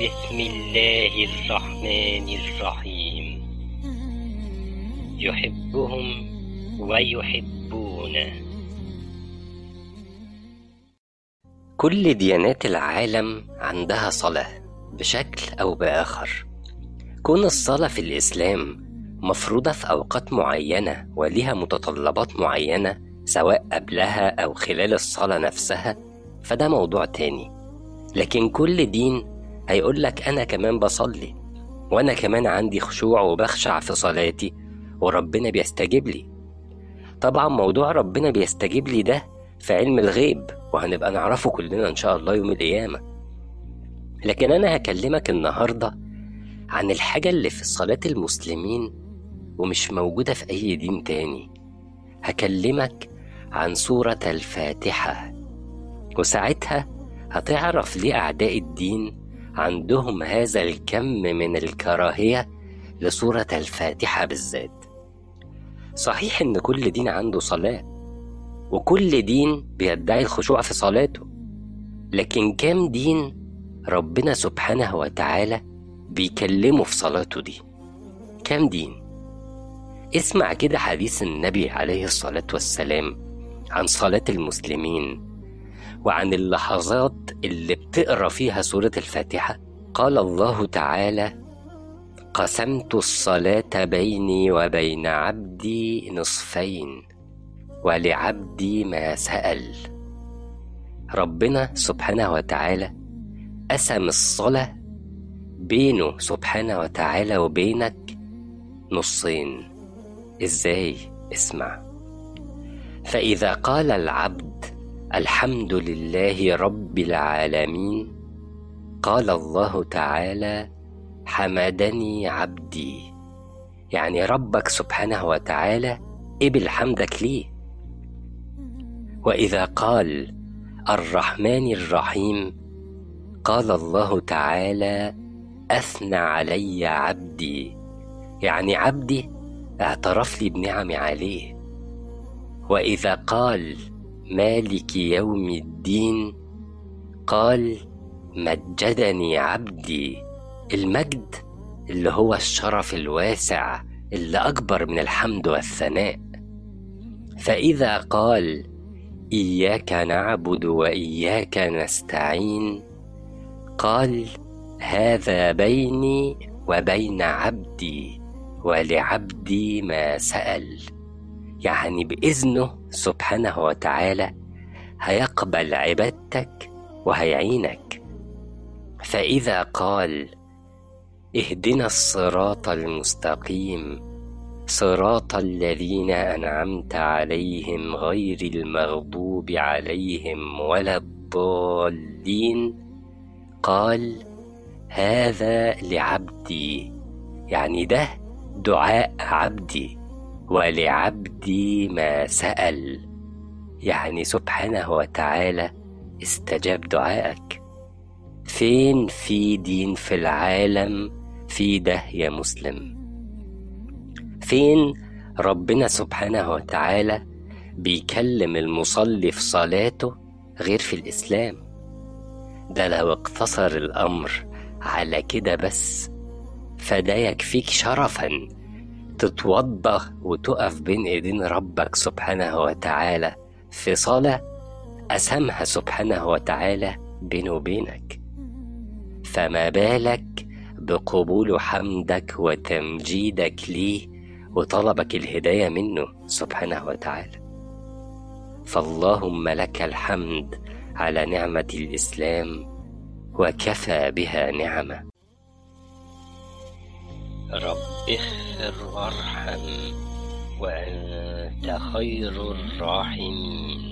بسم الله الرحمن الرحيم. يحبهم ويحبونه. كل ديانات العالم عندها صلاة بشكل أو بآخر. كون الصلاة في الإسلام مفروضة في أوقات معينة ولها متطلبات معينة سواء قبلها أو خلال الصلاة نفسها فده موضوع تاني. لكن كل دين هيقولك أنا كمان بصلي وأنا كمان عندي خشوع وبخشع في صلاتي وربنا بيستجيب لي. طبعا موضوع ربنا بيستجيب لي ده في علم الغيب وهنبقى نعرفه كلنا إن شاء الله يوم القيامة. لكن أنا هكلمك النهاردة عن الحاجة اللي في صلاة المسلمين ومش موجودة في أي دين تاني. هكلمك عن سورة الفاتحة وساعتها هتعرف ليه أعداء الدين عندهم هذا الكم من الكراهية لسورة الفاتحة بالذات. صحيح إن كل دين عنده صلاة وكل دين بيدعي الخشوع في صلاته لكن كام دين ربنا سبحانه وتعالى بيكلمه في صلاته دي؟ كام دين؟ اسمع كده حديث النبي عليه الصلاة والسلام عن صلاة المسلمين. وعن اللحظات اللي بتقرأ فيها سورة الفاتحة. قال الله تعالى قسمت الصلاة بيني وبين عبدي نصفين ولعبدي ما سأل. ربنا سبحانه وتعالى قسم الصلاة بينه سبحانه وتعالى وبينك نصين. إزاي؟ اسمع. فإذا قال العبد الحمد لله رب العالمين. قال الله تعالى حمدني عبدي. يعني ربك سبحانه وتعالى قبل حمدك ليه؟ وإذا قال الرحمن الرحيم قال الله تعالى أثنى علي عبدي. يعني عبدي اعترف لي بنعمي عليه. وإذا قال مالك يوم الدين؟ قال مجدني عبدي. المجد اللي هو الشرف الواسع اللي أكبر من الحمد والثناء. فإذا قال إياك نعبد وإياك نستعين قال هذا بيني وبين عبدي ولعبدي ما سأل. يعني بإذنه سبحانه وتعالى هيقبل عبادتك وهيعينك. فإذا قال اهدنا الصراط المستقيم صراط الذين أنعمت عليهم غير المغضوب عليهم ولا الضالين. قال هذا لعبدي يعني ده دعاء عبدي. ولعبدي ما سأل. يعني سبحانه وتعالى استجاب دعائك. فين في دين في العالم في ده يا مسلم؟ فين ربنا سبحانه وتعالى بيكلم المصلي في صلاته غير في الإسلام؟ ده لو اقتصر الأمر على كده بس فده يكفيك شرفا تتوضى وتقف بين إيدين ربك سبحانه وتعالى في صلاة قسمها سبحانه وتعالى بينه وبينك. فما بالك بقبول حمدك وتمجيدك ليه وطلبك الهداية منه سبحانه وتعالى. فاللهم لك الحمد على نعمة الإسلام وكفى بها نعمة. رب اغفر وارحم وأنت خير الراحمين.